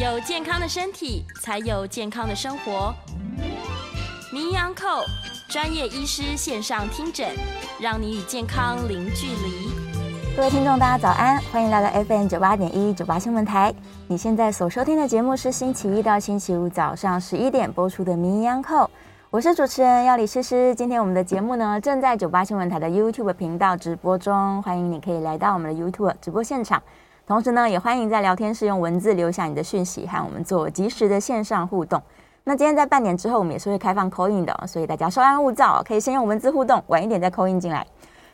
有健康的身体，才有健康的生活。名医扣专业医师线上听诊，让你与健康零距离。各位听众，大家早安，欢迎来到 FM 九八点一九八新闻台。你现在所收听的节目是星期一到星期五早上十一点播出的名医扣，我是主持人要李诗诗。今天我们的节目呢，正在九八新闻台的 YouTube 频道直播中，欢迎你可以来到我们的 YouTube 直播现场。同时呢，也欢迎在聊天室用文字留下你的讯息，和我们做及时的线上互动。那今天在半点之后，我们也是会开放 call in 的，所以大家稍安勿躁，可以先用文字互动，晚一点再 call in 进来。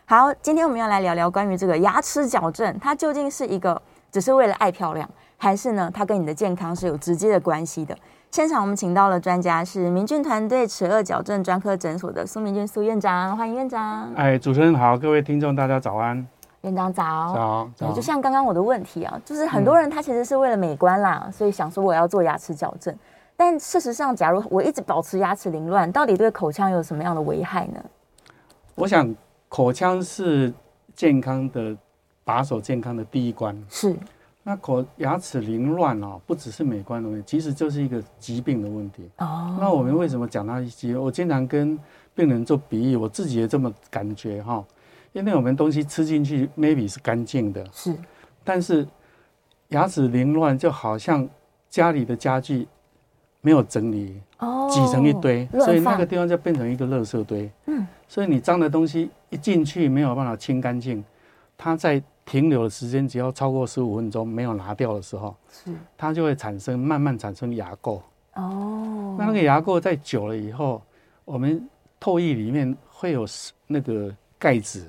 好，今天我们要来聊聊关于这个牙齿矫正，它究竟是一个只是为了爱漂亮，还是呢，它跟你的健康是有直接的关系的？现场我们请到了专家，是明俊团队齿顎矫正专科诊所的苏明峻苏院长，欢迎院长。哎，主持人好，各位听众大家早安。院长早，早，早，就像刚刚我的问题啊，就是很多人他其实是为了美观啦，嗯、所以想说我要做牙齿矫正，但事实上，假如我一直保持牙齿凌乱，到底对口腔有什么样的危害呢？我想口腔是健康的把守，健康的第一关是。那口牙齿凌乱啊，不只是美观的问题，其实就是一个疾病的问题。哦。那我们为什么讲到一些？我经常跟病人做比喻，我自己也这么感觉哈。因为我们东西吃进去，maybe 是干净的，是，但是牙齿凌乱，就好像家里的家具没有整理，哦，挤成一堆，所以那个地方就变成一个垃圾堆。嗯，所以你脏的东西一进去没有办法清干净，它在停留的时间只要超过十五分钟没有拿掉的时候，是，它就会产生慢慢产生牙垢。哦，那那个牙垢在久了以后，我们唾液里面会有那个钙质。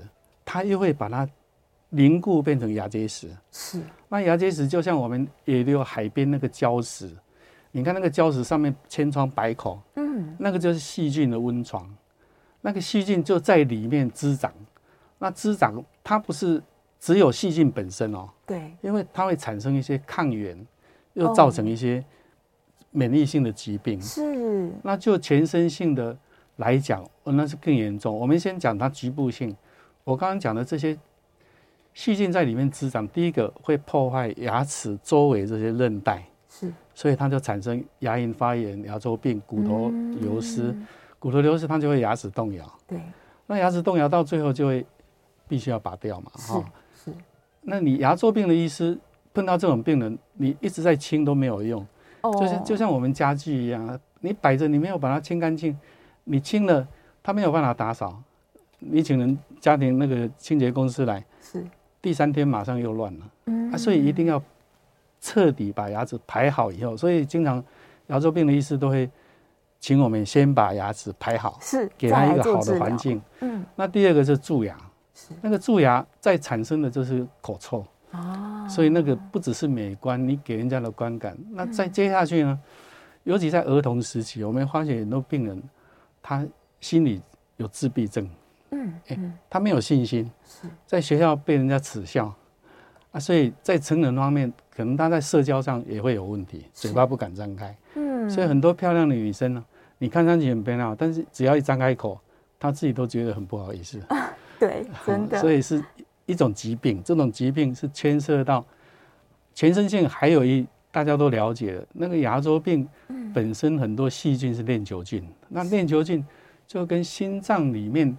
它又会把它凝固变成牙结石，是。那牙结石就像我们也有海边那个礁石，你看那个礁石上面千疮百孔，嗯，那个就是细菌的温床，那个细菌就在里面滋长。那滋长它不是只有细菌本身哦，对，因为它会产生一些抗原，又造成一些免疫性的疾病，是。那就全身性的来讲，那是更严重。我们先讲它局部性。我刚刚讲的这些细菌在里面滋长，第一个会破坏牙齿周围这些韧带，是，所以它就产生牙龈发炎、牙周病、骨头流失，骨头流失它就会牙齿动摇，对，那牙齿动摇到最后就会必须要拔掉嘛，哈，是，那你牙周病的医师碰到这种病人，你一直在清都没有用，哦，就像就像我们家具一样，你摆着你没有把它清干净，你清了它没有办法打扫。你请人家庭那个清洁公司来，是。第三天马上又乱了，嗯。啊，所以一定要彻底把牙齿排好以后，所以经常牙周病的医师都会请我们先把牙齿排好，是给他一个好的环境，嗯，那第二个是蛀牙，是。那个蛀牙再产生的就是口臭，哦，所以那个不只是美观，你给人家的观感，那再接下去呢，尤其在儿童时期，我们发现很多病人他心里有自闭症。嗯，哎，他没有信心，在学校被人家耻笑啊，所以在成人方面，可能他在社交上也会有问题，嘴巴不敢张开。嗯，所以很多漂亮的女生呢，你看上去很漂亮，但是只要一张开口，她自己都觉得很不好意思。对，真的。所以是一种疾病，这种疾病是牵涉到全身性，还有一大家都了解的那个牙周病本身很多细菌是链球菌，那链球菌就跟心脏里面。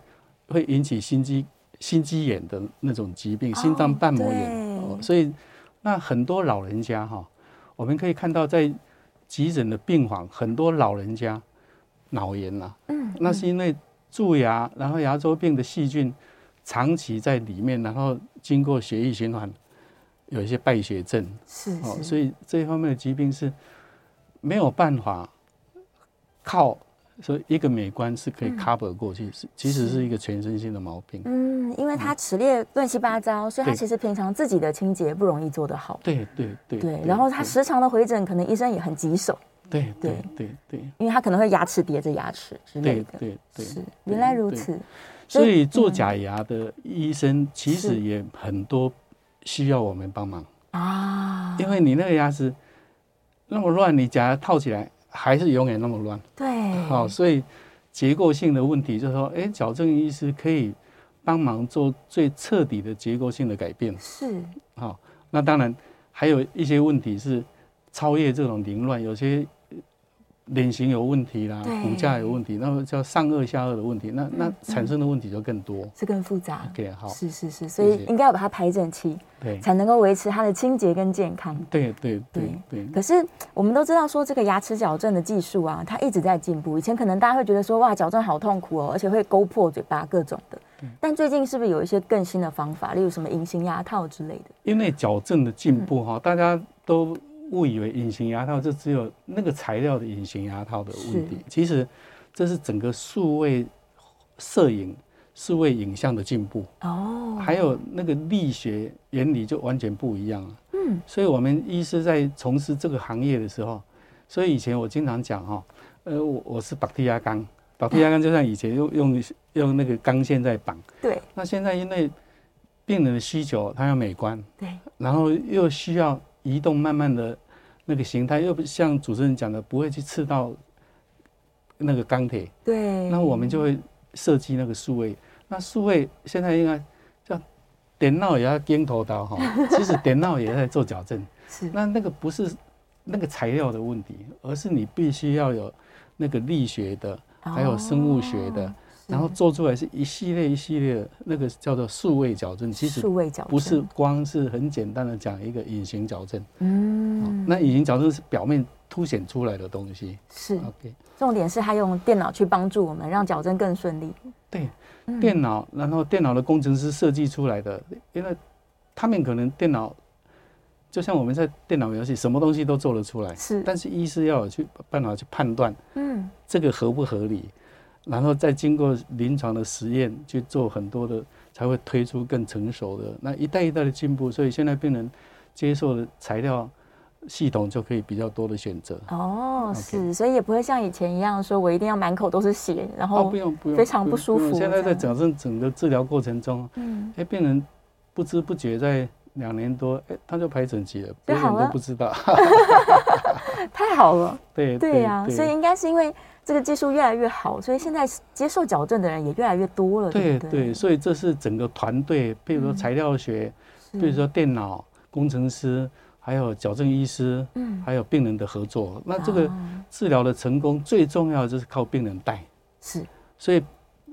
会引起心肌心肌炎的那种疾病，心脏瓣膜炎。哦，所以那很多老人家哈，我们可以看到在急诊的病房，很多老人家脑炎呐，嗯，那是因为蛀牙，然后牙周病的细菌长期在里面，然后经过血液循环，有一些败血症，是，哦，所以这一方面的疾病是没有办法靠。所以一个美观是可以 cover 过去，是、嗯、其实是一个全身性的毛病。嗯，因为它齿列乱七八糟，所以它其实平常自己的清洁不容易做得好。对对对。对，然后它时常的回诊，可能医生也很棘手。对对对对。因为他可能会牙齿叠着牙齿之类的。对对对。是，原来如此。所以做假牙的医生其实也很多需要我们帮忙啊，因为你那个牙齿那么乱，你假牙套起来。还是永远那么乱，对，好，所以结构性的问题就是说，哎，矫正医师可以帮忙做最彻底的结构性的改变，是，好，那当然还有一些问题是超越这种凌乱，有些。脸型有问题啦，骨架有问题，那么叫上颚下颚的问题，那那产生的问题就更多，是更复杂。对，好，是是是，所以应该要把它排整齐，对，才能够维持它的清洁跟健康。对对对对。可是我们都知道说，这个牙齿矫正的技术啊，它一直在进步。以前可能大家会觉得说，哇，矫正好痛苦哦，而且会勾破嘴巴各种的。但最近是不是有一些更新的方法，例如什么隐形牙套之类的？因为矫正的进步哈，大家都。误以为隐形牙套就只有那个材料的隐形牙套的问题，其实这是整个数位摄影、数位影像的进步。哦，还有那个力学原理就完全不一样了。嗯，所以我们医师在从事这个行业的时候，所以以前我经常讲哈，呃，我我是绑地牙钢，绑地牙钢就像以前用用用那个钢线在绑，对，那现在因为病人的需求，他要美观，对，然后又需要。移动慢慢的那个形态，又不像主持人讲的，不会去刺到那个钢铁。对。那我们就会设计那个数位。那数位现在应该叫点脑也要尖头刀哈，其实点脑也在做矫正。是。那那个不是那个材料的问题，而是你必须要有那个力学的，还有生物学的。哦然后做出来是一系列一系列的那个叫做数位矫正，其实数位矫正不是光是很简单的讲一个隐形矫正。嗯，那隐形矫正是表面凸显出来的东西。是 OK，重点是它用电脑去帮助我们，让矫正更顺利。对，电脑，然后电脑的工程师设计出来的，因为他们可能电脑就像我们在电脑游戏，什么东西都做得出来。是，但是医师要有去办法去判断，嗯，这个合不合理。然后再经过临床的实验去做很多的，才会推出更成熟的。那一代一代的进步，所以现在病人接受的材料系统就可以比较多的选择。哦，是，所以也不会像以前一样，说我一定要满口都是血，然后不用不用，非常不舒服。现在在矫正整个治疗过程中，嗯，哎，病人不知不觉在两年多，哎，他就排整齐了，别人都不知道。太好了，对对呀，所以应该是因为。这个技术越来越好，所以现在接受矫正的人也越来越多了。对对，对，所以这是整个团队，比如说材料学，比如说电脑工程师，还有矫正医师，嗯，还有病人的合作。那这个治疗的成功最重要的就是靠病人带。是，所以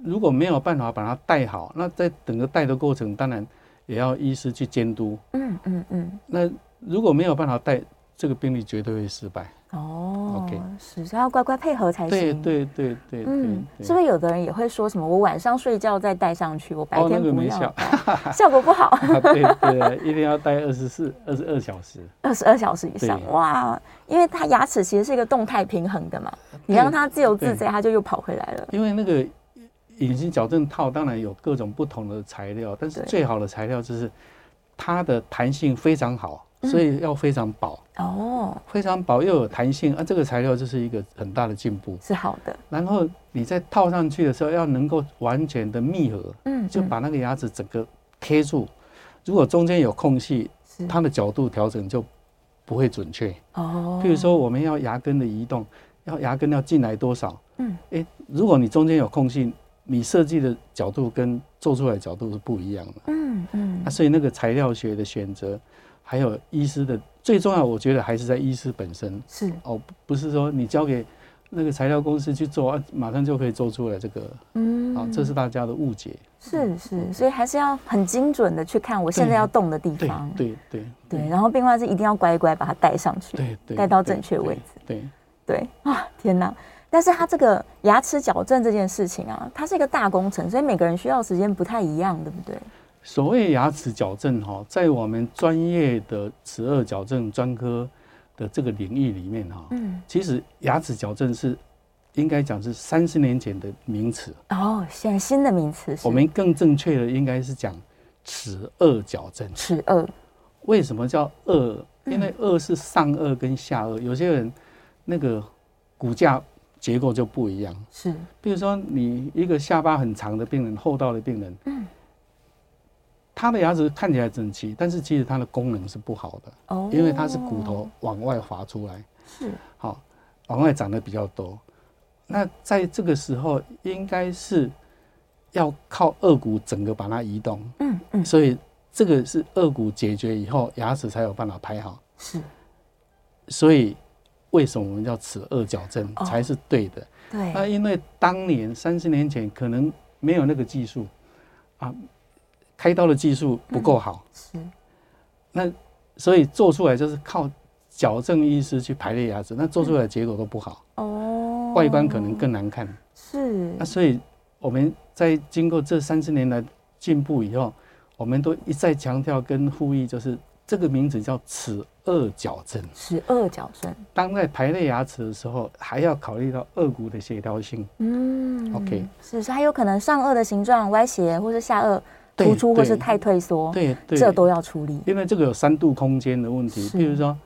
如果没有办法把它带好，那在整个带的过程，当然也要医师去监督。嗯嗯嗯。那如果没有办法带，这个病例绝对会失败。哦，OK，是，所以要乖乖配合才行。对对对对，嗯，是不是有的人也会说什么？我晚上睡觉再戴上去，我白天不要，效果不好。对对，一定要戴二十四、二十二小时，二十二小时以上。哇，因为它牙齿其实是一个动态平衡的嘛，你让它自由自在，它就又跑回来了。因为那个隐形矫正套当然有各种不同的材料，但是最好的材料就是它的弹性非常好。所以要非常薄哦，非常薄又有弹性啊，这个材料就是一个很大的进步，是好的。然后你在套上去的时候，要能够完全的密合，嗯，就把那个牙齿整个贴住。如果中间有空隙，它的角度调整就不会准确哦。譬如说，我们要牙根的移动，要牙根要进来多少？嗯，诶，如果你中间有空隙，你设计的角度跟做出来的角度是不一样的。嗯嗯，啊，所以那个材料学的选择。还有医师的最重要，我觉得还是在医师本身。是哦，不是说你交给那个材料公司去做啊，马上就可以做出来这个。嗯，啊，这是大家的误解。是是，所以还是要很精准的去看我现在要动的地方。对对对。然后病患是一定要乖乖把它戴上去，对对，戴到正确位置。对对啊，天哪！但是它这个牙齿矫正这件事情啊，它是一个大工程，所以每个人需要时间不太一样，对不对？所谓牙齿矫正哈，在我们专业的齿颚矫正专科的这个领域里面哈，嗯，其实牙齿矫正是应该讲是三十年前的名词哦，现在新的名词。我们更正确的应该是讲齿颚矫正。齿颚为什么叫颚？因为颚是上颚跟下颚，有些人那个骨架结构就不一样。是，比如说你一个下巴很长的病人，厚道的病人，嗯。他的牙齿看起来整齐，但是其实它的功能是不好的哦，因为它是骨头往外滑出来，是好往外长得比较多。那在这个时候，应该是要靠颚骨整个把它移动，嗯嗯，所以这个是颚骨解决以后，牙齿才有办法排好。是，所以为什么我们叫齿二矫正才是对的？对，那因为当年三十年前可能没有那个技术啊，开刀的技术不够好，是，那所以做出来就是靠矫正医师去排列牙齿，那做出来的结果都不好。哦，外观可能更难看，是，那所以我们在经过这三十年来进步以后，我们都一再强调跟呼吁，就是这个名字叫齿顎矫正。齿顎矫正，当在排列牙齿的时候，还要考虑到颚骨的协调性。嗯，OK，是是，还有可能上颚的形状歪斜，或是下颚突出，或是太退缩，对对，这都要处理。因为这个有三度空间的问题，比如说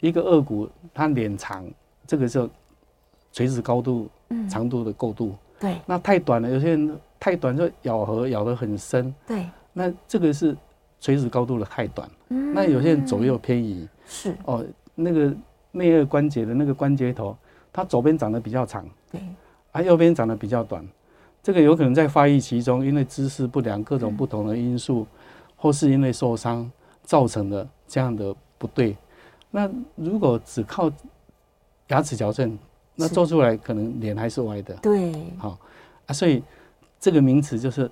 一个颚骨它脸长，这个是垂直高度、长度的过度。对，那太短了，有些人太短就咬合咬得很深。对。那这个是垂直高度的太短，嗯、那有些人左右偏移，是。哦，那个内顎关节的那个关节头，它左边长得比较长，对，啊右边长得比较短，这个有可能在发育期中，因为姿势不良、各种不同的因素，嗯、或是因为受伤造成的这样的不对。那如果只靠牙齿矫正，那做出来可能脸还是歪的，对，好、哦、啊，所以这个名词就是。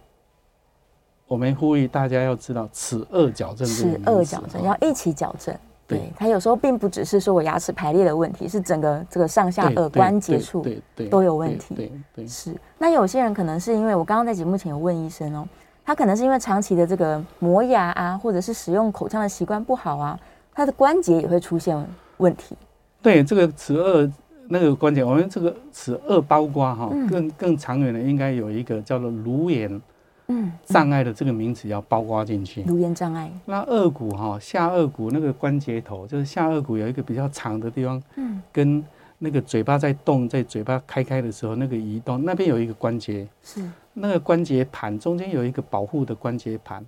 我们呼吁大家要知道齿颚矫正，齿颚矫正要一起矫正。对，它有时候并不只是说我牙齿排列的问题，是整个这个上下顎关节处都有问题。对对，是。那有些人可能是因为我刚刚在节目前有问医生哦，他可能是因为长期的这个磨牙啊，或者是使用口腔的习惯不好啊，他的关节也会出现问题。对，这个齿颚那个关节，我们这个齿颚包括哈，更更长远的应该有一个叫做颅颜。嗯，障碍的这个名词要包括进去。颅炎障碍。那颚骨哈，下颚骨那个关节头，就是下颚骨有一个比较长的地方，嗯，跟那个嘴巴在动，在嘴巴开开的时候那个移动，那边有一个关节，是那个关节盘中间有一个保护的关节盘。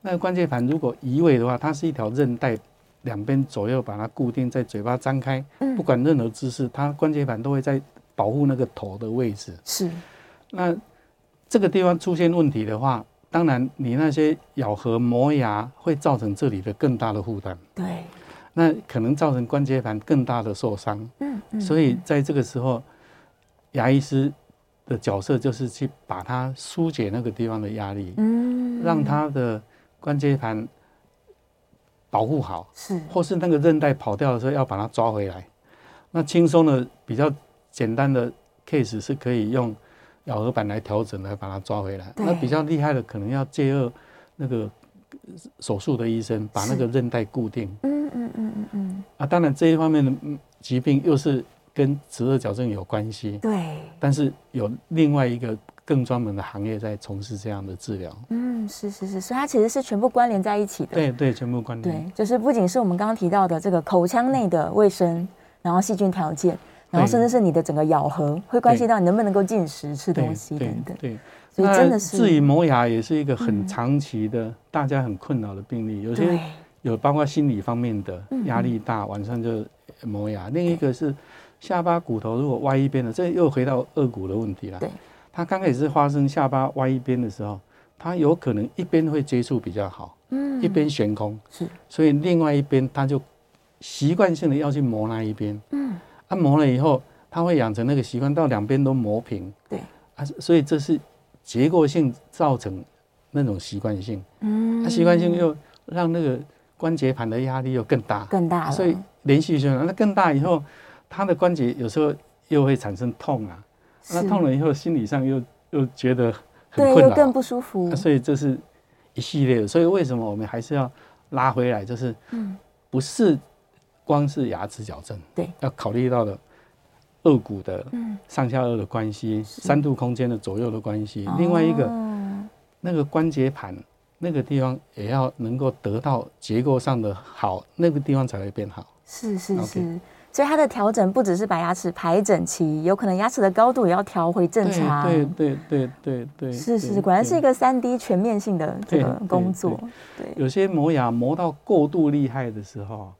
那个关节盘如果移位的话，它是一条韧带，两边左右把它固定在嘴巴张开，嗯，不管任何姿势，它关节盘都会在保护那个头的位置。是，那。这个地方出现问题的话，当然你那些咬合磨牙会造成这里的更大的负担。对，那可能造成关节盘更大的受伤。嗯嗯。所以在这个时候，牙医师的角色就是去把它疏解那个地方的压力，嗯，让他的关节盘保护好，是，或是那个韧带跑掉的时候要把它抓回来。那轻松的比较简单的 case 是可以用。咬合板来调整，来把它抓回来。那比较厉害的，可能要介入那个手术的医生，把那个韧带固定。嗯嗯嗯嗯嗯。啊，当然这一方面的疾病又是跟齿顎矫正有关系。对。但是有另外一个更专门的行业在从事这样的治疗。嗯，是是是，所以它其实是全部关联在一起的。对对，全部关联。对，就是不仅是我们刚刚提到的这个口腔内的卫生，然后细菌条件。然后甚至是你的整个咬合会关系到你能不能够进食吃东西等等。对，所以真的是至于磨牙也是一个很长期的，大家很困扰的病例。有些有包括心理方面的压力大，晚上就磨牙。另一个是下巴骨头如果歪一边的，这又回到颚骨的问题了。对，它刚开始是发生下巴歪一边的时候，它有可能一边会接触比较好，嗯，一边悬空，是，所以另外一边它就习惯性的要去磨那一边，嗯。按摩了以后，它会养成那个习惯，到两边都磨平。对啊，所以这是结构性造成那种习惯性。嗯，它习惯性又让那个关节盘的压力又更大，更大。所以连续性，那更大以后，它的关节有时候又会产生痛啊。那痛了以后，心理上又又觉得很困扰，更不舒服。所以这是一系列的。所以为什么我们还是要拉回来？就是嗯，不是。光是牙齿矫正，对，要考虑到的颚骨的上下颚的关系，三度空间的左右的关系。另外一个，那个关节盘那个地方也要能够得到结构上的好，那个地方才会变好。是是是，所以它的调整不只是把牙齿排整齐，有可能牙齿的高度也要调回正常。对对对对对，是是，果然是一个三 D 全面性的这个工作。对，有些磨牙磨到过度厉害的时候。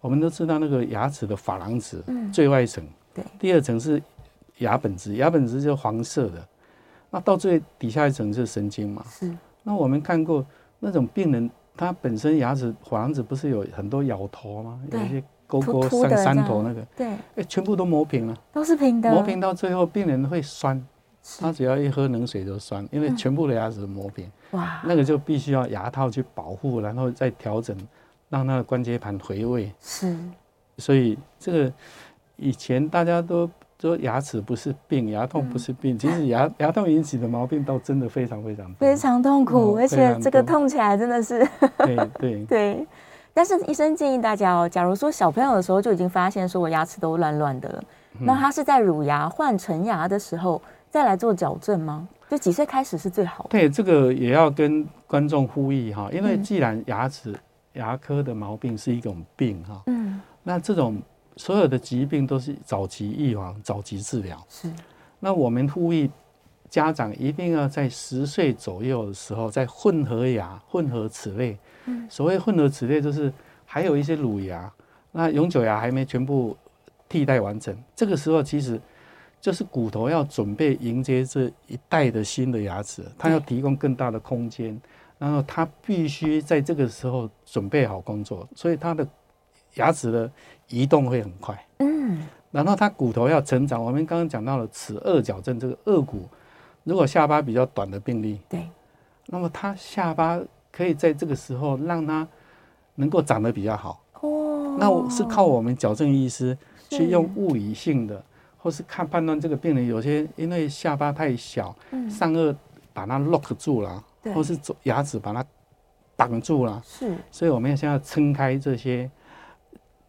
我们都知道那个牙齿的珐琅质，最外层，对，第二层是牙本质，牙本质就是黄色的，那到最底下一层是神经嘛，是。那我们看过那种病人，他本身牙齿珐琅质不是有很多咬头吗？有一些沟沟上山头那个，对，哎，全部都磨平了，都是平的。磨平到最后，病人会酸，他只要一喝冷水就酸，因为全部的牙齿磨平。哇，那个就必须要牙套去保护，然后再调整，让他的关节盘回位。是，所以这个以前大家都说牙齿不是病，牙痛不是病，其实牙牙痛引起的毛病倒真的非常非常非常痛苦，而且这个痛起来真的是。对对 对。但是医生建议大家哦，假如说小朋友的时候就已经发现说我牙齿都乱乱的了，嗯、那他是在乳牙换成牙的时候再来做矫正吗？就几岁开始是最好的？对，这个也要跟观众呼吁哈，因为既然牙齿、嗯、牙科的毛病是一种病哈，嗯，那这种所有的疾病都是早期预防、早期治疗。是，那我们呼吁家长一定要在十岁左右的时候，在混合牙、混合齿类。所谓混合齿列，就是还有一些乳牙，那永久牙还没全部替代完成。这个时候其实就是骨头要准备迎接这一代的新的牙齿，它要提供更大的空间，然后他必须在这个时候准备好工作，所以他的牙齿的移动会很快。嗯，然后他骨头要成长。我们刚刚讲到了齿颚矫正，这个颚骨如果下巴比较短的病例，对，那么他下巴。可以在这个时候让它能够长得比较好哦。那我是靠我们矫正医师去用物理性的，或是看判断这个病人有些因为下巴太小，上顎把它 lock 住了，或是牙齿把它挡住了，是。所以我们要先要撑开这些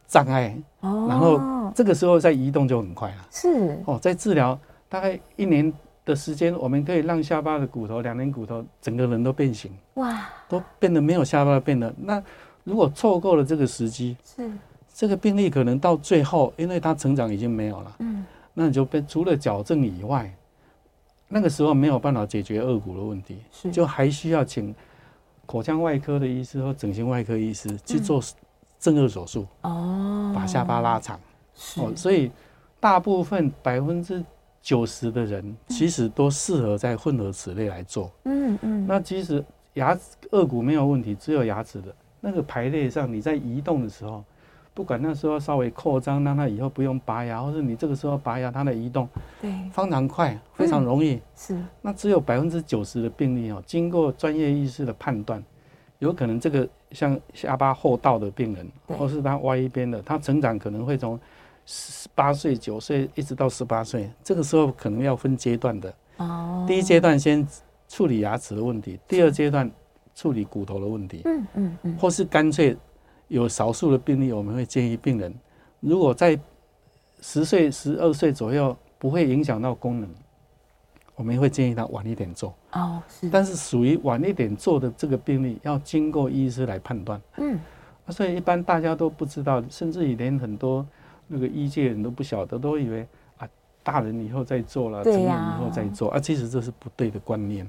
障碍，哦。然后这个时候再移动就很快了。是。哦，在治疗大概一年的时间，我们可以让下巴的骨头、两年骨头整个人都变形，哇，都变得没有下巴变得。那如果错过了这个时机，是。这个病例可能到最后，因为他成长已经没有了，嗯，那你就被除了矫正以外，那个时候没有办法解决颚骨的问题，就还需要请口腔外科的医师或整形外科医师去做正颚手术，哦，把下巴拉长，哦，所以大部分百分之。九十的人其实都适合在混合齿类来做。嗯嗯。那其实牙齿颚骨没有问题，只有牙齿的那个排列上，你在移动的时候，不管那时候稍微扩张，让它以后不用拔牙，或是你这个时候拔牙，它的移动对非常快，非常容易。是。那只有百分之九十的病例哦，经过专业医师的判断，有可能这个像下巴后倒的病人，或是他歪一边的，他成长可能会从。十八岁、九岁一直到十八岁，这个时候可能要分阶段的。哦。第一阶段先处理牙齿的问题，第二阶段处理骨头的问题。嗯嗯嗯。或是干脆有少数的病例，我们会建议病人，如果在十岁、十二岁左右不会影响到功能，我们会建议他晚一点做。哦，是。但是属于晚一点做的这个病例，要经过医师来判断。嗯。所以一般大家都不知道，甚至于连很多。那个医界人都不晓得，都以为啊，大人以后再做了，成人以后再做啊，其实这是不对的观念，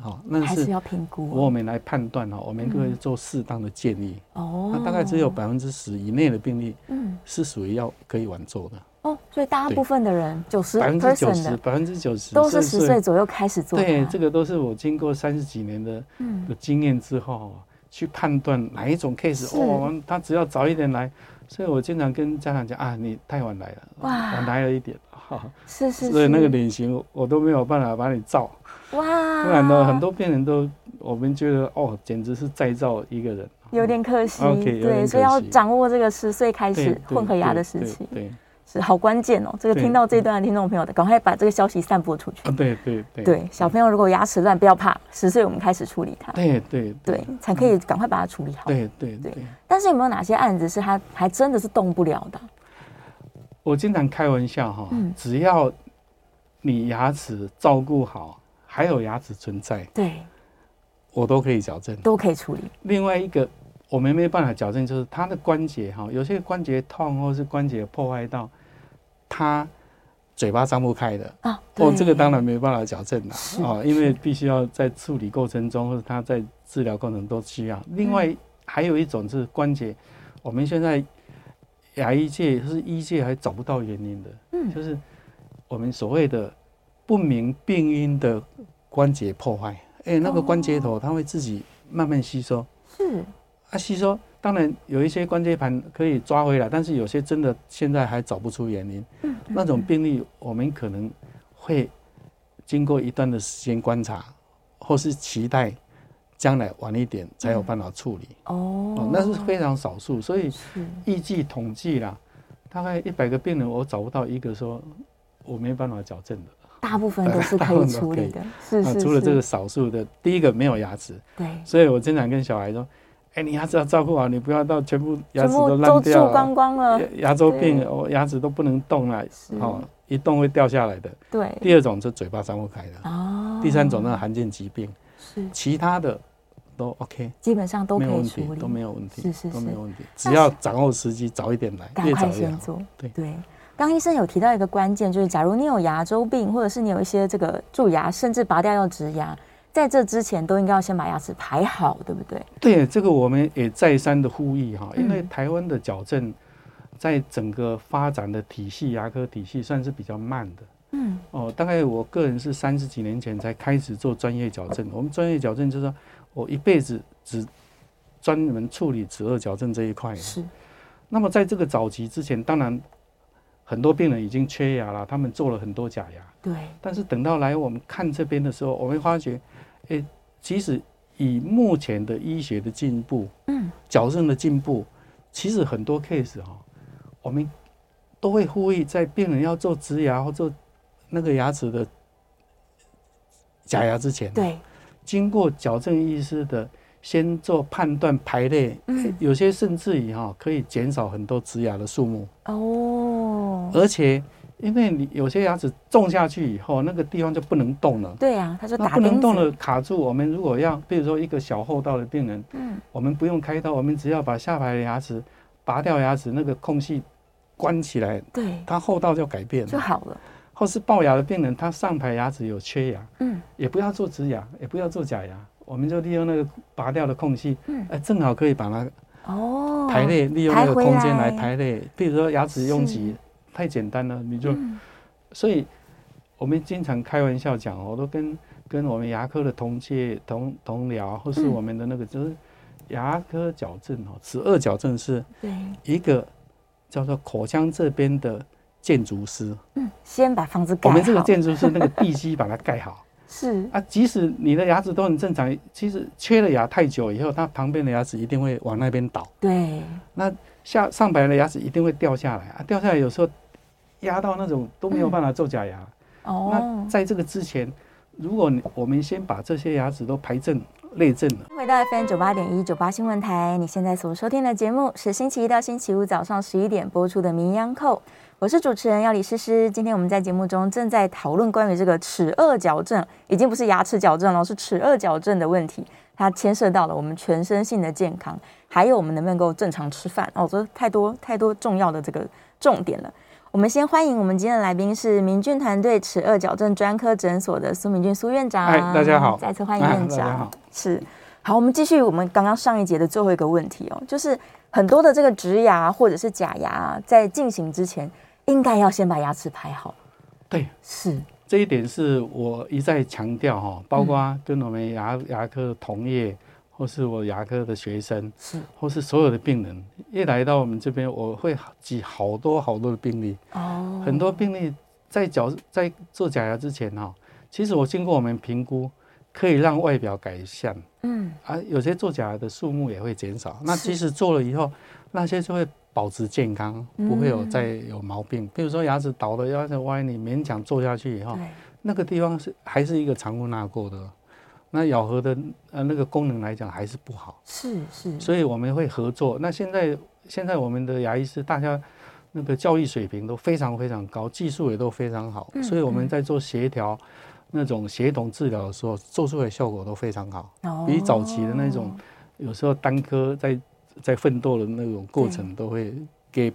好，那是要评估，我们来判断哈，我们可以做适当的建议。哦，那大概只有百分之十以内的病例，嗯，是属于要可以晚做的。哦，所以大部分的人九十百分之九十百分之九十都是十岁左右开始做。对，这个都是我经过三十几年的的经验之后去判断哪一种 case，哦，他只要早一点来。所以我经常跟家长讲啊，你太晚来了，哇，晚来了一点，哈，是是，所以那个脸型我都没有办法把你照，哇，不然呢，很多病人都我们觉得哦，简直是再造一个人，有点可惜，对，所以要掌握这个十岁开始混合牙的时期，对。是好关键哦！这个听到这段的听众朋友的，赶快把这个消息散播出去。对对对。对，小朋友如果牙齿乱，不要怕，十岁我们开始处理它。对对对，才可以赶快把它处理好。对对对。但是有没有哪些案子是他还真的是动不了的？我经常开玩笑哈，只要你牙齿照顾好，还有牙齿存在，对，我都可以矫正，都可以处理。另外一个。我们没办法矫正，就是他的关节哈，有些关节痛或是关节破坏到，他嘴巴张不开的啊，哦，这个当然没办法矫正了啊，因为必须要在处理过程中或者他在治疗过程都需要。另外还有一种是关节，我们现在牙医界或是医界还找不到原因的，嗯，就是我们所谓的不明病因的关节破坏，哎，那个关节头它会自己慢慢吸收，是。啊吸收，当然有一些关节盘可以抓回来，但是有些真的现在还找不出原因。嗯，那种病例我们可能会经过一段的时间观察，或是期待将来晚一点才有办法处理。哦，哦，那是非常少数，所以预计统计啦，大概一百个病人，我找不到一个说我没办法矫正的。大部分都是可以处理的，是是是。除了这个少数的，第一个没有牙齿，对，所以我经常跟小孩说。哎，你牙齿要照顾好，你不要到全部牙齿都烂掉了，蛀光光了，牙周病，哦，牙齿都不能动了，哦，一动会掉下来的。对。第二种是嘴巴张不开的。哦。第三种那罕见疾病。是。其他的都 OK，基本上都可以处理，都没有问题，是是是，都没有问题。只要掌握时机，早一点来，越早越好。对对。刚医生有提到一个关键，就是假如你有牙周病，或者是你有一些这个蛀牙，甚至拔掉要植牙。在这之前都应该要先把牙齿排好，对不对？对，这个我们也再三的呼吁哈，因为台湾的矫正在整个发展的体系，牙科体系算是比较慢的。嗯，哦，大概我个人是三十几年前才开始做专业矫正。我们专业矫正就是说我一辈子只专门处理齿颚矫正这一块。是。那么在这个早期之前，当然很多病人已经缺牙了，他们做了很多假牙。对。但是等到来我们看这边的时候，我们发觉。诶，其实以目前的医学的进步，嗯，矫正的进步，其实很多 case 哈，我们都会呼吁在病人要做植牙或做那个牙齿的假牙之前，对，经过矫正医师的先做判断排列，嗯，有些甚至于哈可以减少很多植牙的数目哦，而且。因为你有些牙齿种下去以后，那个地方就不能动了。对呀、啊，它就打不能动了，卡住。我们如果要，比如说一个小后道的病人，嗯，我们不用开刀，我们只要把下排的牙齿拔掉，牙齿那个空隙关起来，对，它后道就改变了，就好了。或是龅牙的病人，他上排牙齿有缺牙，嗯，也不要做植牙，也不要做假牙，我们就利用那个拔掉的空隙，嗯，哎，正好可以把它哦排列，利用那个空间来排列。比如说牙齿拥挤。太简单了，你就，嗯、所以，我们经常开玩笑讲，我都跟跟我们牙科的同届同同僚，或是我们的那个，就是牙科矫正哦，齿颚矫正是一个叫做口腔这边的建筑师，嗯，先把房子盖好，我们这个建筑师那个地基把它盖好，是。啊，即使你的牙齿都很正常，其实缺了牙太久以后，它旁边的牙齿一定会往那边倒，对，那下上排的牙齿一定会掉下来啊，掉下来有时候。压到那种都没有办法做假牙。嗯、哦，那在这个之前，如果我们先把这些牙齿都排正、内正了。回到 FM 九八点一九八新闻台，你现在所收听的节目是星期一到星期五早上十一点播出的《名医央扣》，我是主持人要李诗诗。今天我们在节目中正在讨论关于这个齿颚矫正，已经不是牙齿矫正了，是齿颚矫正的问题。它牵涉到了我们全身性的健康，还有我们能不能够正常吃饭哦，这太多太多重要的这个重点了。我们先欢迎我们今天的来宾是明俊团队齿颚矫正专科诊所的苏明俊苏院长。哎，大家好，再次欢迎院长。大家好，是好，我们继续我们刚刚上一节的最后一个问题哦，就是很多的这个植牙或者是假牙在进行之前，应该要先把牙齿排好。对，是这一点是我一再强调哈，包括跟我们牙牙科同业。或是我牙科的学生，是，或是所有的病人，一来到我们这边，我会挤好多好多的病例。哦，很多病例在矫在做假牙之前哈，其实我经过我们评估，可以让外表改善。嗯，啊，有些做假牙的数目也会减少。那即使做了以后，那些就会保持健康，不会有再有毛病。比如说牙齿倒了，牙齿歪，你勉强做下去以后，那个地方是还是一个藏污纳垢的。那咬合的呃那个功能来讲还是不好，是是，所以我们会合作。那现在现在我们的牙医师大家那个教育水平都非常非常高，技术也都非常好，所以我们在做协调那种协同治疗的时候，做出来效果都非常好，比早期的那种有时候单科在在奋斗的那种过程，都会给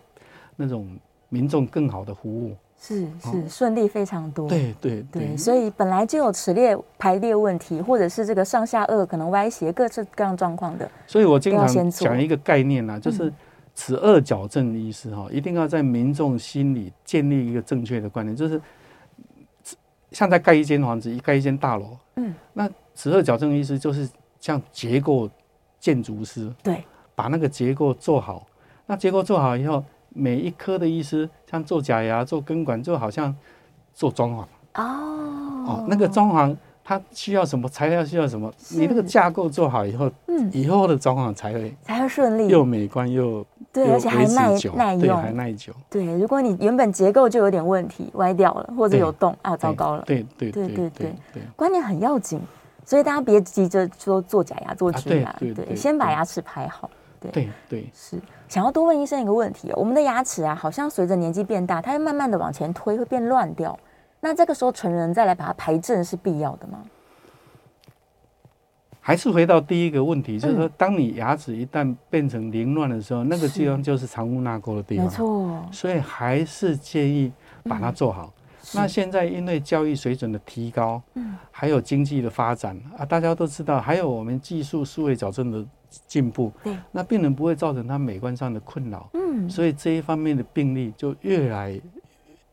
那种民众更好的服务。是是顺利非常多，对对对，所以本来就有齿列排列问题，或者是这个上下颚可能歪斜，各式各样状况的。所以我经常讲一个概念呢，就是齿颚矫正的意思哈，一定要在民众心里建立一个正确的观念，就是像在盖一间房子，一盖一间大楼，嗯，那齿颚矫正的意思就是像结构建筑师，对，把那个结构做好。那结构做好以后，每一科的医师，像做假牙、做根管，就好像做装潢哦哦，那个装潢。它需要什么材料？需要什么？你那个架构做好以后，嗯，以后的装潢才会才会顺利，又美观又对，而且还耐耐用，还耐久。对，如果你原本结构就有点问题，歪掉了或者有洞啊，糟糕了。对对对对对，观念很要紧，所以大家别急着说做假牙、做植牙，对，先把牙齿排好。对对对，是想要多问医生一个问题哦，我们的牙齿啊，好像随着年纪变大，它会慢慢的往前推，会变乱掉。那这个时候成人再来把它排正是必要的吗？还是回到第一个问题，就是说，当你牙齿一旦变成凌乱的时候，那个地方就是藏污纳垢的地方。没错。所以还是建议把它做好。那现在因为教育水准的提高，嗯，还有经济的发展啊，大家都知道，还有我们技术数位矫正的进步，对，那病人不会造成他美观上的困扰，嗯，所以这一方面的病例就越来。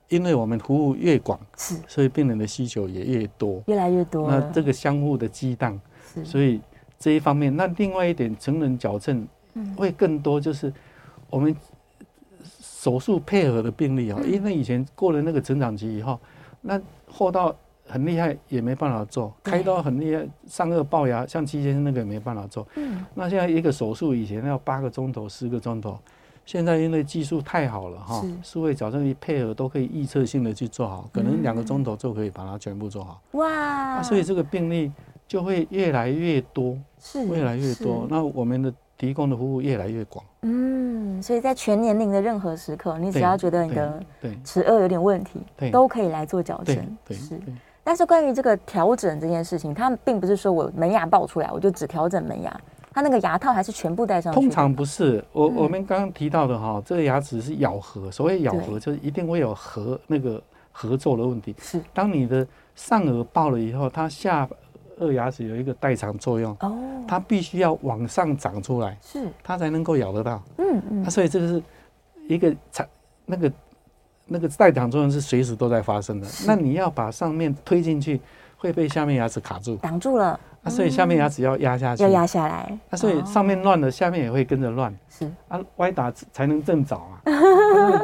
因为我们服务越广，是，所以病人的需求也越多，越来越多。那这个相互的激荡，是，所以这一方面，那另外一点，成人矫正会更多，就是我们手术配合的病例啊，因为以前过了那个成长期以后，那后道很厉害也没办法做，开刀很厉害，上颚龅牙，像七先生那个也没办法做。嗯，那现在一个手术以前要八个钟头、十个钟头。现在因为技术太好了哈，数位矫正一配合都可以预测性的去做好，可能两个钟头就可以把它全部做好。哇！所以这个病例就会越来越多，是越来越多。那我们的提供的服务越来越广。嗯，所以在全年龄的任何时刻，你只要觉得你的齿颚有点问题，都可以来做矫正。对是。但是关于这个调整这件事情，它并不是说我门牙爆出来，我就只调整门牙。它那个牙套还是全部戴上去？通常不是，我我们刚刚提到的哈，这个牙齿是咬合，所谓咬合就是一定会有合那个合作的问题。是，当你的上颚爆了以后，它下颚牙齿有一个代偿作用，哦，它必须要往上长出来，是，它才能够咬得到。嗯嗯，所以这个是一个长那个那个代偿作用是随时都在发生的。那你要把上面推进去，会被下面牙齿卡住，挡住了。啊、所以下面牙齿要压下去，要压下来。啊，所以上面乱了，下面也会跟着乱。是啊，歪打才能正着啊。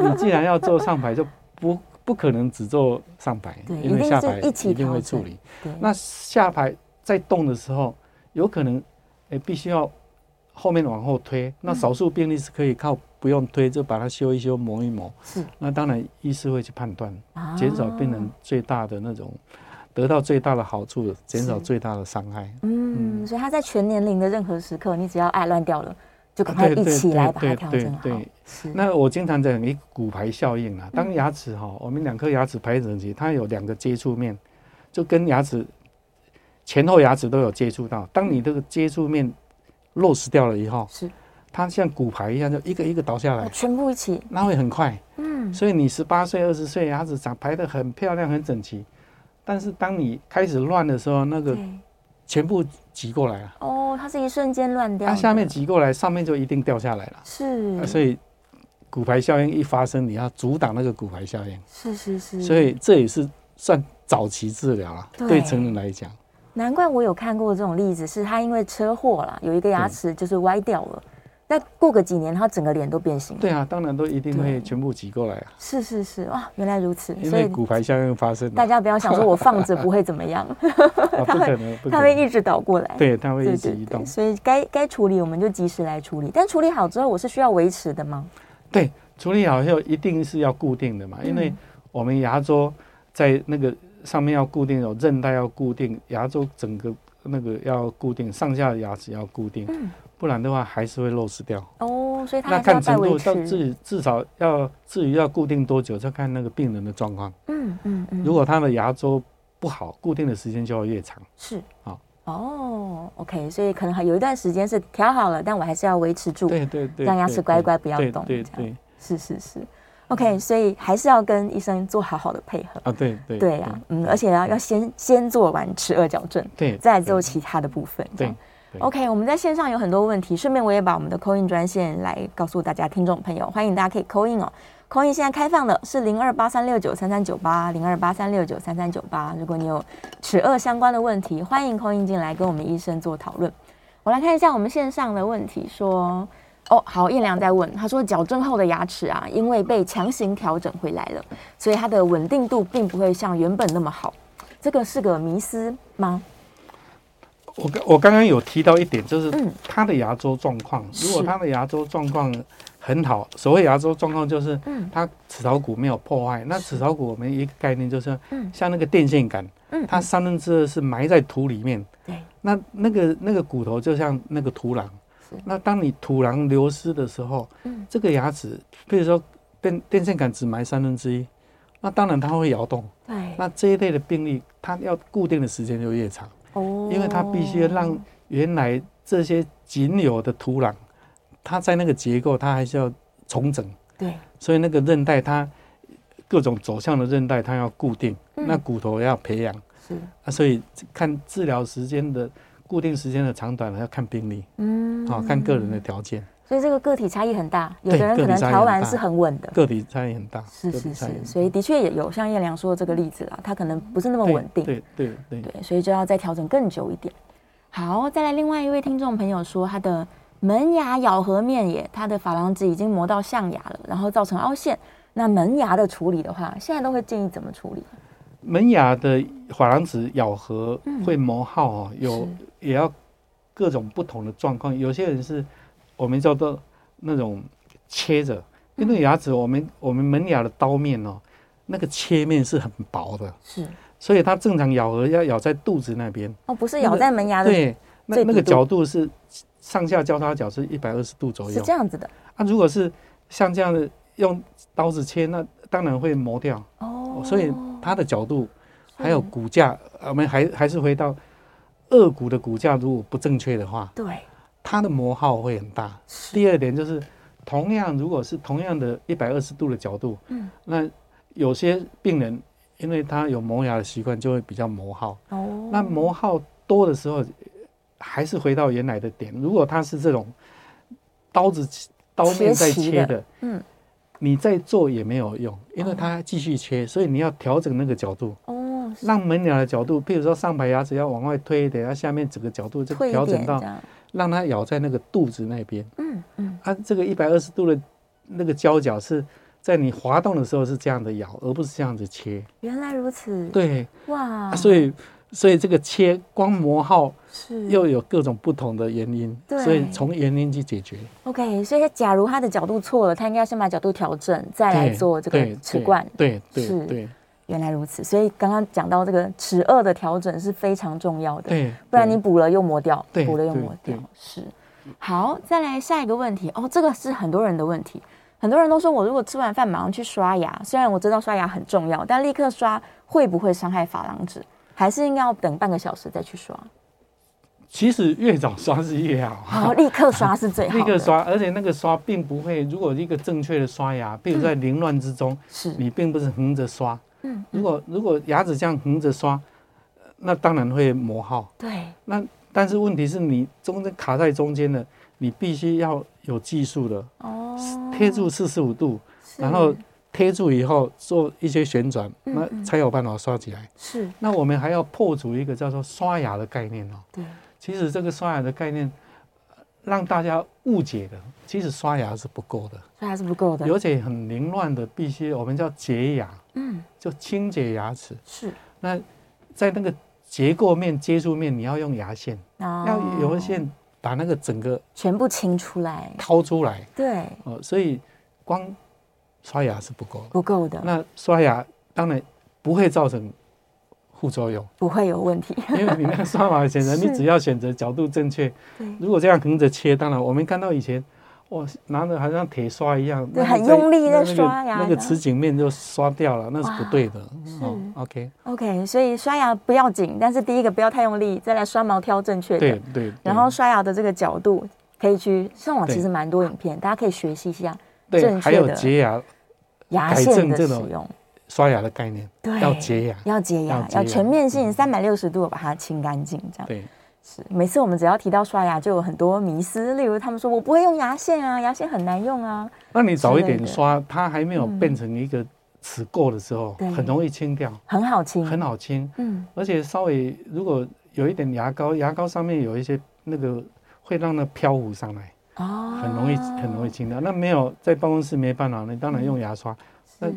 你既然要做上排，就不不可能只做上排，因为下排一定会处理。那下排在动的时候，有可能诶必须要后面往后推。那少数病例是可以靠不用推，就把它修一修、磨一磨。是。那当然，医师会去判断，减少病人最大的那种。得到最大的好处，减少最大的伤害。嗯，所以他在全年龄的任何时刻，你只要爱乱掉了，就赶快一起来把它调整好。对，那我经常讲一骨牌效应啊，当牙齿哈，我们两颗牙齿排整齐，它有两个接触面，就跟牙齿前后牙齿都有接触到。当你这个接触面落实掉了以后，是它像骨牌一样，就一个一个倒下来，全部一起，那会很快。嗯，所以你十八岁、二十岁牙齿长排得很漂亮、很整齐。但是当你开始乱的时候，那个全部挤过来了。哦，它是一瞬间乱掉。它下面挤过来，上面就一定掉下来了。是。所以骨牌效应一发生，你要阻挡那个骨牌效应。是是是。所以这也是算早期治疗了，对成人来讲。难怪我有看过这种例子，是他因为车祸啦，有一个牙齿就是歪掉了。再过个几年，他整个脸都变形了。对啊，当然都一定会全部挤过来啊。是是是，哇，原来如此。因为骨牌效应发生。大家不要想说我放着不会怎么样，它会它会一直倒过来。对，它会一直移动。所以该该处理我们就及时来处理。但处理好之后，我是需要维持的吗？对，处理好以后一定是要固定的嘛，因为我们牙周在那个上面要固定，有韧带要固定，牙周整个那个要固定，上下的牙齿要固定。不然的话还是会漏失掉哦，所以那看程度到至至少要至于要固定多久，就看那个病人的状况。嗯嗯嗯。如果他的牙周不好，固定的时间就要越长。是啊。哦，OK，所以可能还有一段时间是调好了，但我还是要维持住。对对对。让牙齿乖乖不要动。对对。是是是。OK，所以还是要跟医生做好好的配合啊。对对。对呀，嗯，而且要要先先做完齿颚矫正，对，再做其他的部分。对。OK，我们在线上有很多问题，顺便我也把我们的 call in 专线来告诉大家，听众朋友，欢迎大家可以 call in 哦，call in 现在开放的是零二八三六九三三九八零二八三六九三三九八，如果你有齿顎相关的问题，欢迎扣印进来跟我们医生做讨论。我来看一下我们线上的问题，说，哦，好，彦良在问，他说矫正后的牙齿啊，因为被强行调整回来了，所以它的稳定度并不会像原本那么好，这个是个迷思吗？我刚我刚刚有提到一点，就是他的牙周状况，如果他的牙周状况很好，所谓牙周状况就是，他齿槽骨没有破坏。那齿槽骨我们一个概念就是，像那个电线杆，它三分之二是埋在土里面，对，那那个那个骨头就像那个土壤。那当你土壤流失的时候，嗯，这个牙齿，比如说电电线杆只埋三分之一，那当然它会摇动，对，那这一类的病例，它要固定的时间就越长，哦，因为它必须让原来这些仅有的土壤，它在那个结构，它还是要重整，对，所以那个韧带它各种走向的韧带它要固定，那骨头要培养，是。啊，所以看治疗时间的。固定时间的长短要看病例，嗯，好看个人的条件，所以这个个体差异很大，有的人可能调完是很稳的，个体差异很大，是是是，所以的确也有像燕良说的这个例子啦，他可能不是那么稳定，对对对对，所以就要再调整更久一点。好，再来另外一位听众朋友说，他的门牙咬合面也，他的珐琅质已经磨到象牙了，然后造成凹陷，那门牙的处理的话，现在都会建议怎么处理？门牙的珐琅质咬合会磨耗哦，有。也要各种不同的状况，有些人是我们叫做那种切着，因为牙齿我们我们门牙的刀面哦，那个切面是很薄的，是，所以它正常咬合要咬在肚子那边。哦，不是咬在门牙的，对，那那个角度是上下交叉角是一百二十度左右，是这样子的。啊，如果是像这样的用刀子切，那当然会磨掉。哦，所以它的角度还有骨架，我们还还是回到。颚骨的骨架如果不正确的话，对，它的磨耗会很大。第二点就是，同样如果是同样的一百二十度的角度，嗯，那有些病人因为他有磨牙的习惯，就会比较磨耗。哦，那磨耗多的时候，还是回到原来的点。如果他是这种刀子刀面在切的，嗯，你再做也没有用，因为它继续切，所以你要调整那个角度。哦让门牙的角度，譬如说上排牙齿要往外推一点，它下面整个角度就调整到，让它咬在那个肚子那边。嗯嗯，它这个一百二十度的那个胶角是在你滑动的时候是这样的咬，而不是这样子切。原来如此。对。哇。所以，所以这个切光磨耗是又有各种不同的原因，所以从原因去解决。OK，所以假如他的角度错了，他应该先把角度调整，再来做这个齿冠。对对对。原来如此，所以刚刚讲到这个齿顎的调整是非常重要的，对，不然你补了又磨掉，补了又磨掉，是。好，再来下一个问题哦，这个是很多人的问题，很多人都说我如果吃完饭马上去刷牙，虽然我知道刷牙很重要，但立刻刷会不会伤害珐琅质？还是应该要等半个小时再去刷？其实越早刷是越好，好，立刻刷是最好，立刻刷，而且那个刷并不会，如果一个正确的刷牙，比如在凌乱之中，是你并不是横着刷。嗯，如果如果牙齿这样横着刷，那当然会磨耗。对，那但是问题是你中间卡在中间的，你必须要有技术的哦，贴住四十五度，然后贴住以后做一些旋转，那才有办法刷起来。是，那我们还要破除一个叫做刷牙的概念哦。对，其实这个刷牙的概念让大家误解的，其实刷牙是不够的，刷牙是不够的，而且很凌乱的，必须我们叫洁牙。嗯，就清洁牙齿是。那在那个结构面、接触面，你要用牙线，哦、要有线把那个整个全部清出来、掏出来。对，哦，所以光刷牙是不够，不够的。那刷牙当然不会造成副作用，不会有问题，因为你那个刷法选择，你只要选择角度正确。对，如果这样横着切，当然我们看到以前。哇，拿着好像铁刷一样，对，很用力在刷牙，那个齿颈面就刷掉了，那是不对的。是，OK OK，所以刷牙不要紧，但是第一个不要太用力，再来刷毛挑正确的，对对。然后刷牙的这个角度可以去上网，其实蛮多影片，大家可以学习一下正确的。还有洁牙、牙线的使用，刷牙的概念，对，要洁牙，要洁牙，要全面性三百六十度把它清干净，这样。对。是，每次我们只要提到刷牙，就有很多迷思，例如他们说我不会用牙线啊，牙线很难用啊。那你早一点刷，它还没有变成一个齿垢的时候，很容易清掉，很好清，很好清。嗯，而且稍微如果有一点牙膏，牙膏上面有一些那个会让它漂浮上来，哦，很容易很容易清掉。那没有在办公室没办法，你当然用牙刷。那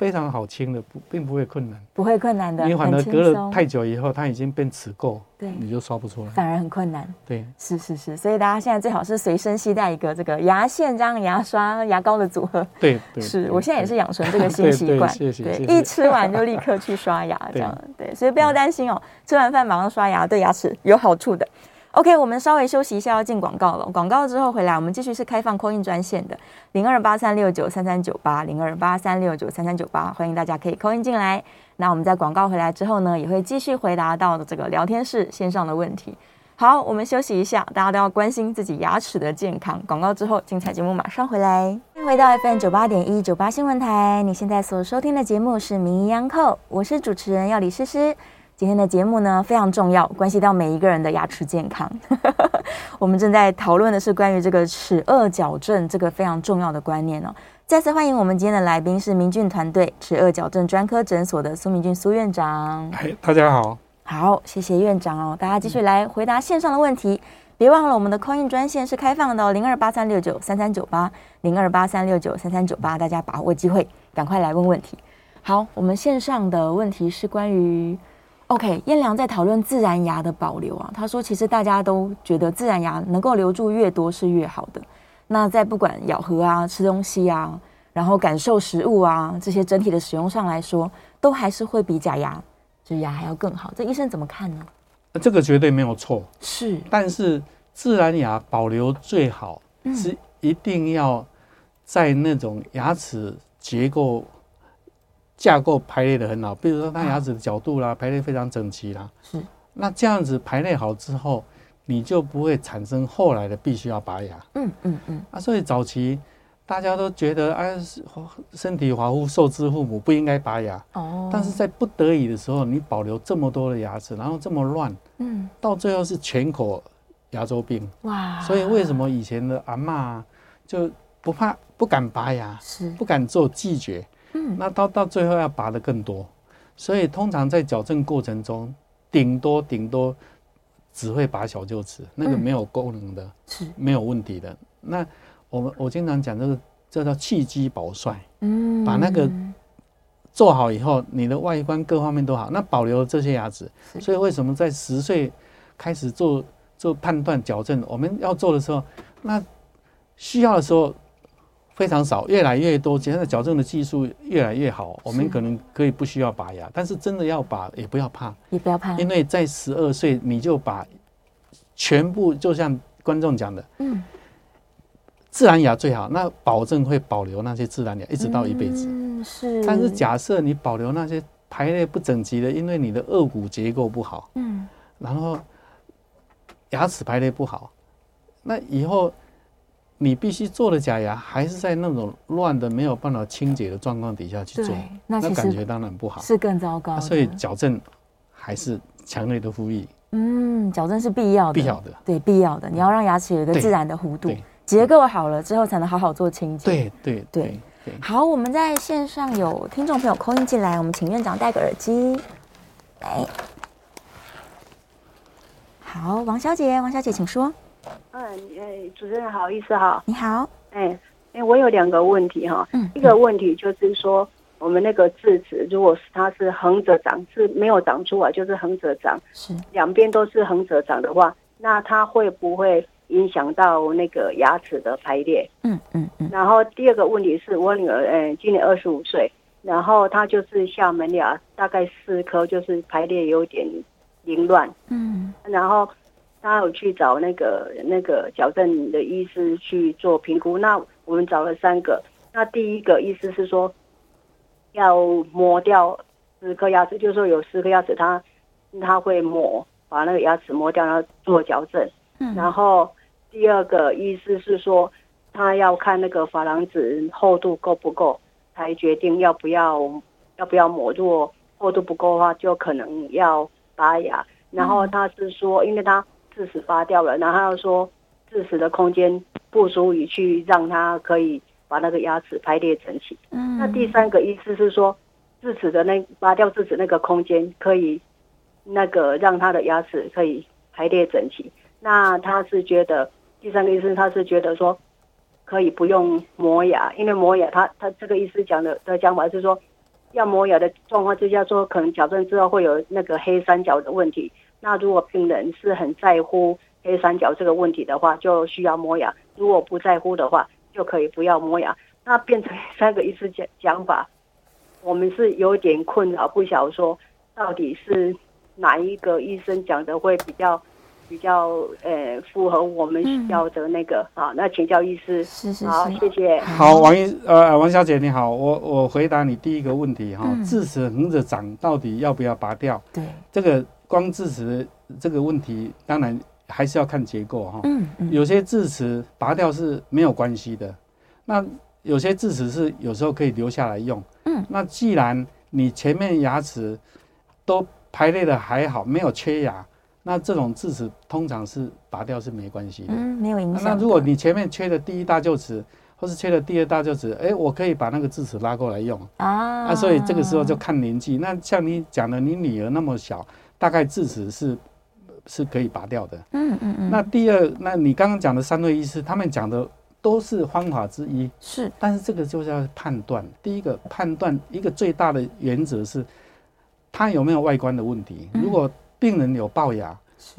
非常好清的，不并不会困难，不会困难的。你反而隔了太久以后，它已经变齿垢，对，你就刷不出来，反而很困难。对，是是是，所以大家现在最好是随身携带一个这个牙线、这样牙刷、牙膏的组合。对 对，是我现在也是养成这个新习惯。对，一吃完就立刻去刷牙，这样对，所以不要担心哦，吃完饭马上刷牙，对牙齿有好处的。OK，我们稍微休息一下，要进广告了。广告之后回来，我们继续是开放 call in 专线的零二八三六九三三九八零二八三六九三三九八，欢迎大家可以 call in 进来。那我们在广告回来之后呢，也会继续回答到的这个聊天室线上的问题。好，我们休息一下，大家都要关心自己牙齿的健康。广告之后，精彩节目马上回来。欢迎回到 FM 九八点一九八新闻台，你现在所收听的节目是名医央叩，我是主持人药理诗诗。今天的节目呢，非常重要，关系到每一个人的牙齿健康。我们正在讨论的是关于这个齿颚矫正这个非常重要的观念哦。再次欢迎我们今天的来宾是明俊团队齿颚矫正专科诊所的苏明俊苏院长。嗨，大家好。好，谢谢院长哦。大家继续来回答线上的问题，别忘了我们的 call in 专线是开放的哦，零二八三六九三三九八零二八三六九三三九八，大家把握机会，赶快来问问题。好，我们线上的问题是关于。OK，燕良在讨论自然牙的保留啊。他说，其实大家都觉得自然牙能够留住越多是越好的。那在不管咬合啊、吃东西啊，然后感受食物啊这些整体的使用上来说，都还是会比假牙植牙还要更好。这医生怎么看呢？这个绝对没有错，是。但是自然牙保留最好是一定要在那种牙齿结构。架构排列的很好，比如说他牙齿的角度啦，啊、排列非常整齐啦。是，那这样子排列好之后，你就不会产生后来的必须要拔牙。嗯嗯嗯。啊，所以早期大家都觉得，哎、啊，身体发肤受之父母，不应该拔牙。哦。但是在不得已的时候，你保留这么多的牙齿，然后这么乱，嗯，到最后是全口牙周病。哇。所以为什么以前的阿嬷就不怕、不敢拔牙，是不敢做拒绝？嗯，那到到最后要拔的更多，所以通常在矫正过程中，顶多顶多只会拔小臼齿，那个没有功能的，是没有问题的。那我们我经常讲这个，这叫气机保帅，嗯，把那个做好以后，你的外观各方面都好，那保留这些牙齿。所以为什么在十岁开始做做判断矫正，我们要做的时候，那需要的时候。非常少，越来越多。现在矫正的技术越来越好，我们可能可以不需要拔牙，但是真的要拔也不要怕，也不要怕，因为在十二岁你就把全部，就像观众讲的，嗯，自然牙最好，那保证会保留那些自然牙一直到一辈子。嗯，是。但是假设你保留那些排列不整齐的，因为你的颚骨结构不好，嗯，然后牙齿排列不好，那以后。你必须做的假牙，还是在那种乱的、没有办法清洁的状况底下去做，那感觉当然不好，是更糟糕。所以矫正还是强烈的呼吁。嗯，矫正是必要的，必要的，对，必要的。你要让牙齿有一个自然的弧度，结构好了之后，才能好好做清洁。对对对对。好，我们在线上有听众朋友 call in 进来，我们请院长戴个耳机。来，好，王小姐，王小姐，请说。嗯，诶，主持人好，医师好，你好，哎，哎，我有两个问题哈，嗯，一个问题就是说，我们那个智齿，如果是它是横着长，是没有长出来，就是横着长，是两边都是横着长的话，那它会不会影响到那个牙齿的排列？嗯嗯嗯。然后第二个问题是我女儿，嗯，今年二十五岁，然后她就是下门牙大概四颗，就是排列有点凌乱，嗯，然后。他有去找那个那个矫正的医师去做评估，那我们找了三个。那第一个医师是说要磨掉十颗牙齿，就是说有十颗牙齿，他他会磨，把那个牙齿磨掉，然后做矫正。嗯。然后第二个医师是说，他要看那个珐琅质厚度够不够，才决定要不要要不要磨。如果厚度不够的话，就可能要拔牙。然后他是说，因为他。智齿拔掉了，然后他又说智齿的空间不足以去让他可以把那个牙齿排列整齐。嗯，那第三个意思是说，智齿的那拔掉智齿那个空间可以那个让他的牙齿可以排列整齐。那他是觉得第三个意思他是觉得说可以不用磨牙，因为磨牙他他这个意思讲的的讲法是说，要磨牙的状况之下说可能矫正之后会有那个黑三角的问题。那如果病人是很在乎黑三角这个问题的话，就需要磨牙；如果不在乎的话，就可以不要磨牙。那变成三个医师讲讲法，我们是有点困扰，不晓得说到底是哪一个医生讲的会比较。比较呃符合我们需要的那个啊、嗯，那请教医师。是是是，好，谢谢。好，王医呃王小姐你好，我我回答你第一个问题哈，智齿横着长到底要不要拔掉？对，这个光智齿这个问题，当然还是要看结构哈。嗯嗯。有些智齿拔掉是没有关系的，那有些智齿是有时候可以留下来用。嗯。那既然你前面牙齿都排列的还好，没有缺牙。那这种智齿通常是拔掉是没关系的，嗯，没有影响。那如果你前面缺的第一大臼齿，或是缺的第二大臼齿，哎，我可以把那个智齿拉过来用啊。那所以这个时候就看年纪。那像你讲的，你女儿那么小，大概智齿是是可以拔掉的。嗯嗯嗯。那第二，那你刚刚讲的三位医师，他们讲的都是方法之一，是。但是这个就是要判断。第一个判断一个最大的原则是，他有没有外观的问题。如果病人有龅牙，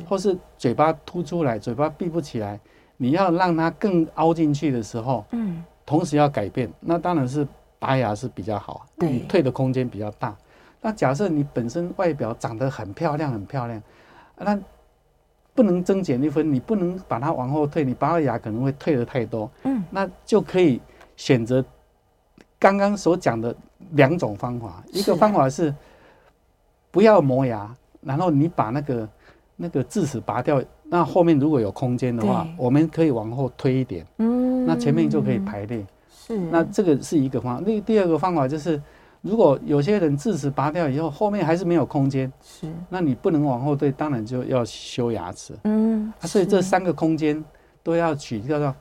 或是嘴巴凸出来，嘴巴闭不起来，你要让它更凹进去的时候，嗯，同时要改变，那当然是拔牙是比较好，你退的空间比较大。那假设你本身外表长得很漂亮，很漂亮，那不能增减一分，你不能把它往后退，你拔牙可能会退的太多，嗯，那就可以选择刚刚所讲的两种方法，一个方法是不要磨牙。然后你把那个那个智齿拔掉，那后面如果有空间的话，我们可以往后推一点，嗯，那前面就可以排列。是，那这个是一个方法。那第二个方法就是，如果有些人智齿拔掉以后，后面还是没有空间，是，那你不能往后推，当然就要修牙齿。嗯，啊，所以这三个空间都要取，叫做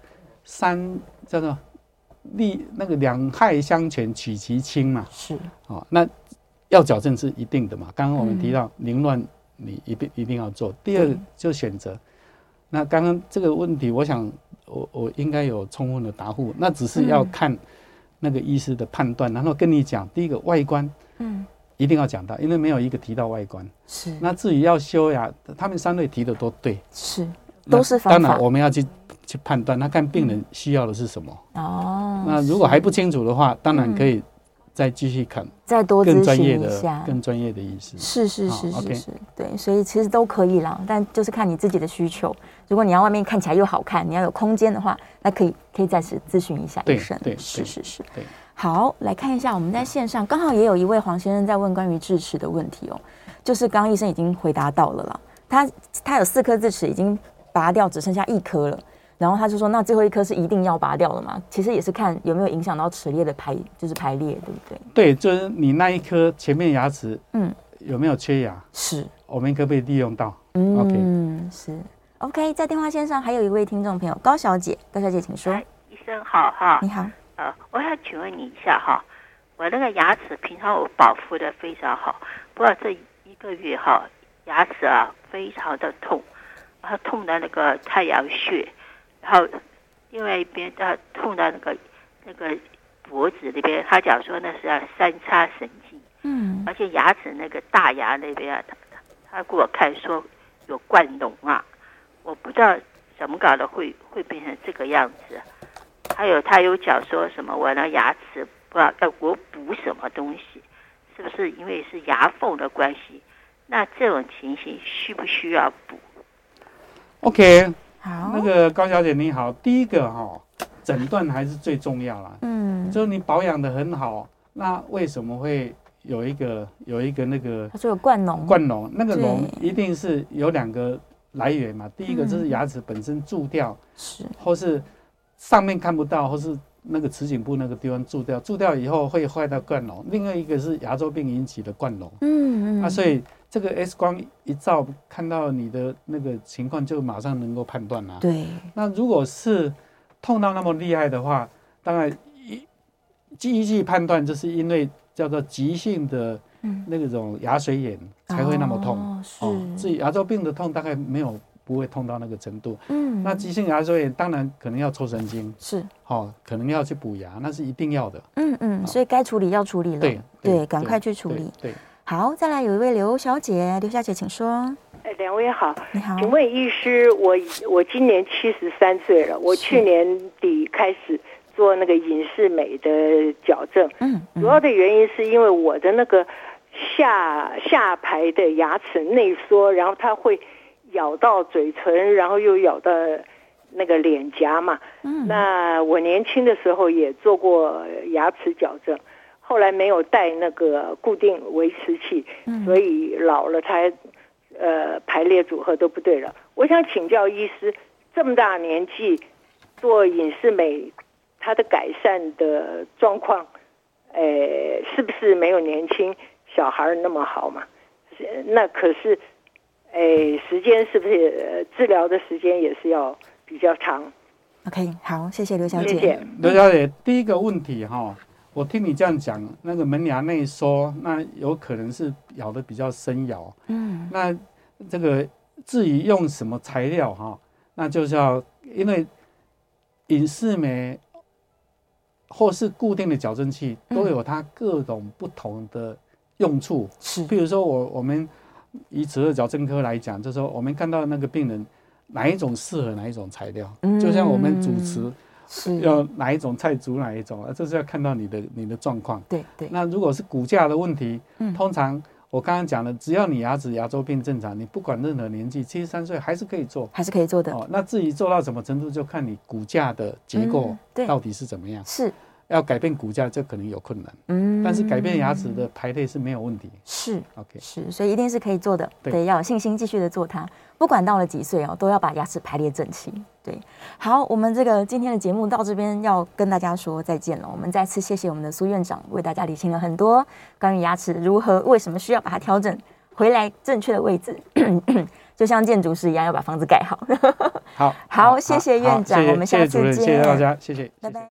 三叫做利那个两害相权取其轻嘛。是，哦，那。要矫正是一定的嘛？刚刚我们提到凌乱，你一定一定要做。第二就选择。那刚刚这个问题，我想我我应该有充分的答复。那只是要看那个医师的判断，然后跟你讲。第一个外观，嗯，一定要讲到，因为没有一个提到外观。是。那至于要修牙，他们三位提的都对。是。都是方法。当然我们要去去判断，那看病人需要的是什么。哦。那如果还不清楚的话，当然可以。再继续看，再多咨询一下更专业的医师。是是是是是，对，所以其实都可以啦，但就是看你自己的需求。如果你要外面看起来又好看，你要有空间的话，那可以可以再次咨询一下医生。对，是是是。对，好，来看一下我们在线上刚好也有一位黄先生在问关于智齿的问题哦，就是刚刚医生已经回答到了啦，他他有四颗智齿已经拔掉，只剩下一颗了。然后他就说：“那最后一颗是一定要拔掉的嘛？其实也是看有没有影响到齿列的排，就是排列，对不对？对，就是你那一颗前面牙齿，嗯，有没有缺牙？是，我们可不可以利用到？嗯，OK，是 OK。在电话线上还有一位听众朋友高小姐，高小姐请说。医生好哈，你好。呃，我想请问你一下哈，我那个牙齿平常我保护的非常好，不过这一个月哈，牙齿啊非常的痛，它痛的那个太阳穴。”然后另外一边他痛到那个那个脖子那边，他讲说那是要三叉神经，嗯，而且牙齿那个大牙那边啊，他他他给我看说有灌脓啊，我不知道怎么搞的会会变成这个样子。还有他有讲说什么我那牙齿不知道要我补什么东西，是不是因为是牙缝的关系？那这种情形需不需要补？OK。好，那个高小姐你好，第一个哈、哦，诊断还是最重要啦。嗯，就是你保养的很好，那为什么会有一个有一个那个？它就有冠脓。冠脓，那个脓一定是有两个来源嘛。第一个就是牙齿本身蛀掉，是、嗯，或是上面看不到，或是那个齿颈部那个地方蛀掉，蛀掉以后会坏到冠脓。另外一个是牙周病引起的冠脓。嗯嗯。啊，所以。这个 X 光一照，看到你的那个情况，就马上能够判断了。对。那如果是痛到那么厉害的话，当然一依据判断，就是因为叫做急性的那种牙髓炎才会那么痛。哦。是。至于牙周病的痛，大概没有不会痛到那个程度。嗯，那急性牙周炎当然可能要抽神经，是，好，可能要去补牙，那是一定要的。嗯嗯，所以该处理要处理了，对对，赶快去处理。对，好，再来有一位刘小姐，刘小姐请说。哎，两位好，你好，请问医师，我我今年七十三岁了，我去年底开始做那个隐适美的矫正，嗯，主要的原因是因为我的那个下下排的牙齿内缩，然后它会咬到嘴唇，然后又咬到那个脸颊嘛，嗯，那我年轻的时候也做过牙齿矫正，后来没有带那个固定维持器，所以老了才。呃，排列组合都不对了。我想请教医师，这么大年纪做隐适美，它的改善的状况，呃，是不是没有年轻小孩那么好嘛？那可是，呃，时间是不是治疗的时间也是要比较长？OK，好，谢谢刘小姐。谢谢刘小姐，第一个问题哈，我听你这样讲，那个门牙内缩，那有可能是咬的比较深咬，嗯，那。这个至于用什么材料哈，那就是要因为隐适美或是固定的矫正器都有它各种不同的用处。是，比如说我我们以齿顎矫正科来讲，就是说我们看到那个病人哪一种适合哪一种材料，就像我们主持要哪一种菜煮哪一种，这是要看到你的你的状况。对对。那如果是骨架的问题，通常。我刚刚讲了，只要你牙齿牙周病正常，你不管任何年纪，七十三岁还是可以做，还是可以做的。哦，那至于做到什么程度，就看你骨架的结构到底是怎么样。是。要改变骨架，这可能有困难。嗯，但是改变牙齿的排列是没有问题。是，OK，是，所以一定是可以做的。对，要有信心继续的做它。不管到了几岁哦，都要把牙齿排列整齐。对，好，我们这个今天的节目到这边要跟大家说再见了。我们再次谢谢我们的苏院长为大家理清了很多关于牙齿如何、为什么需要把它调整回来正确的位置，就像建筑师一样要把房子盖好。好，好，谢谢院长，我们下次见。谢谢大家，谢谢，拜拜。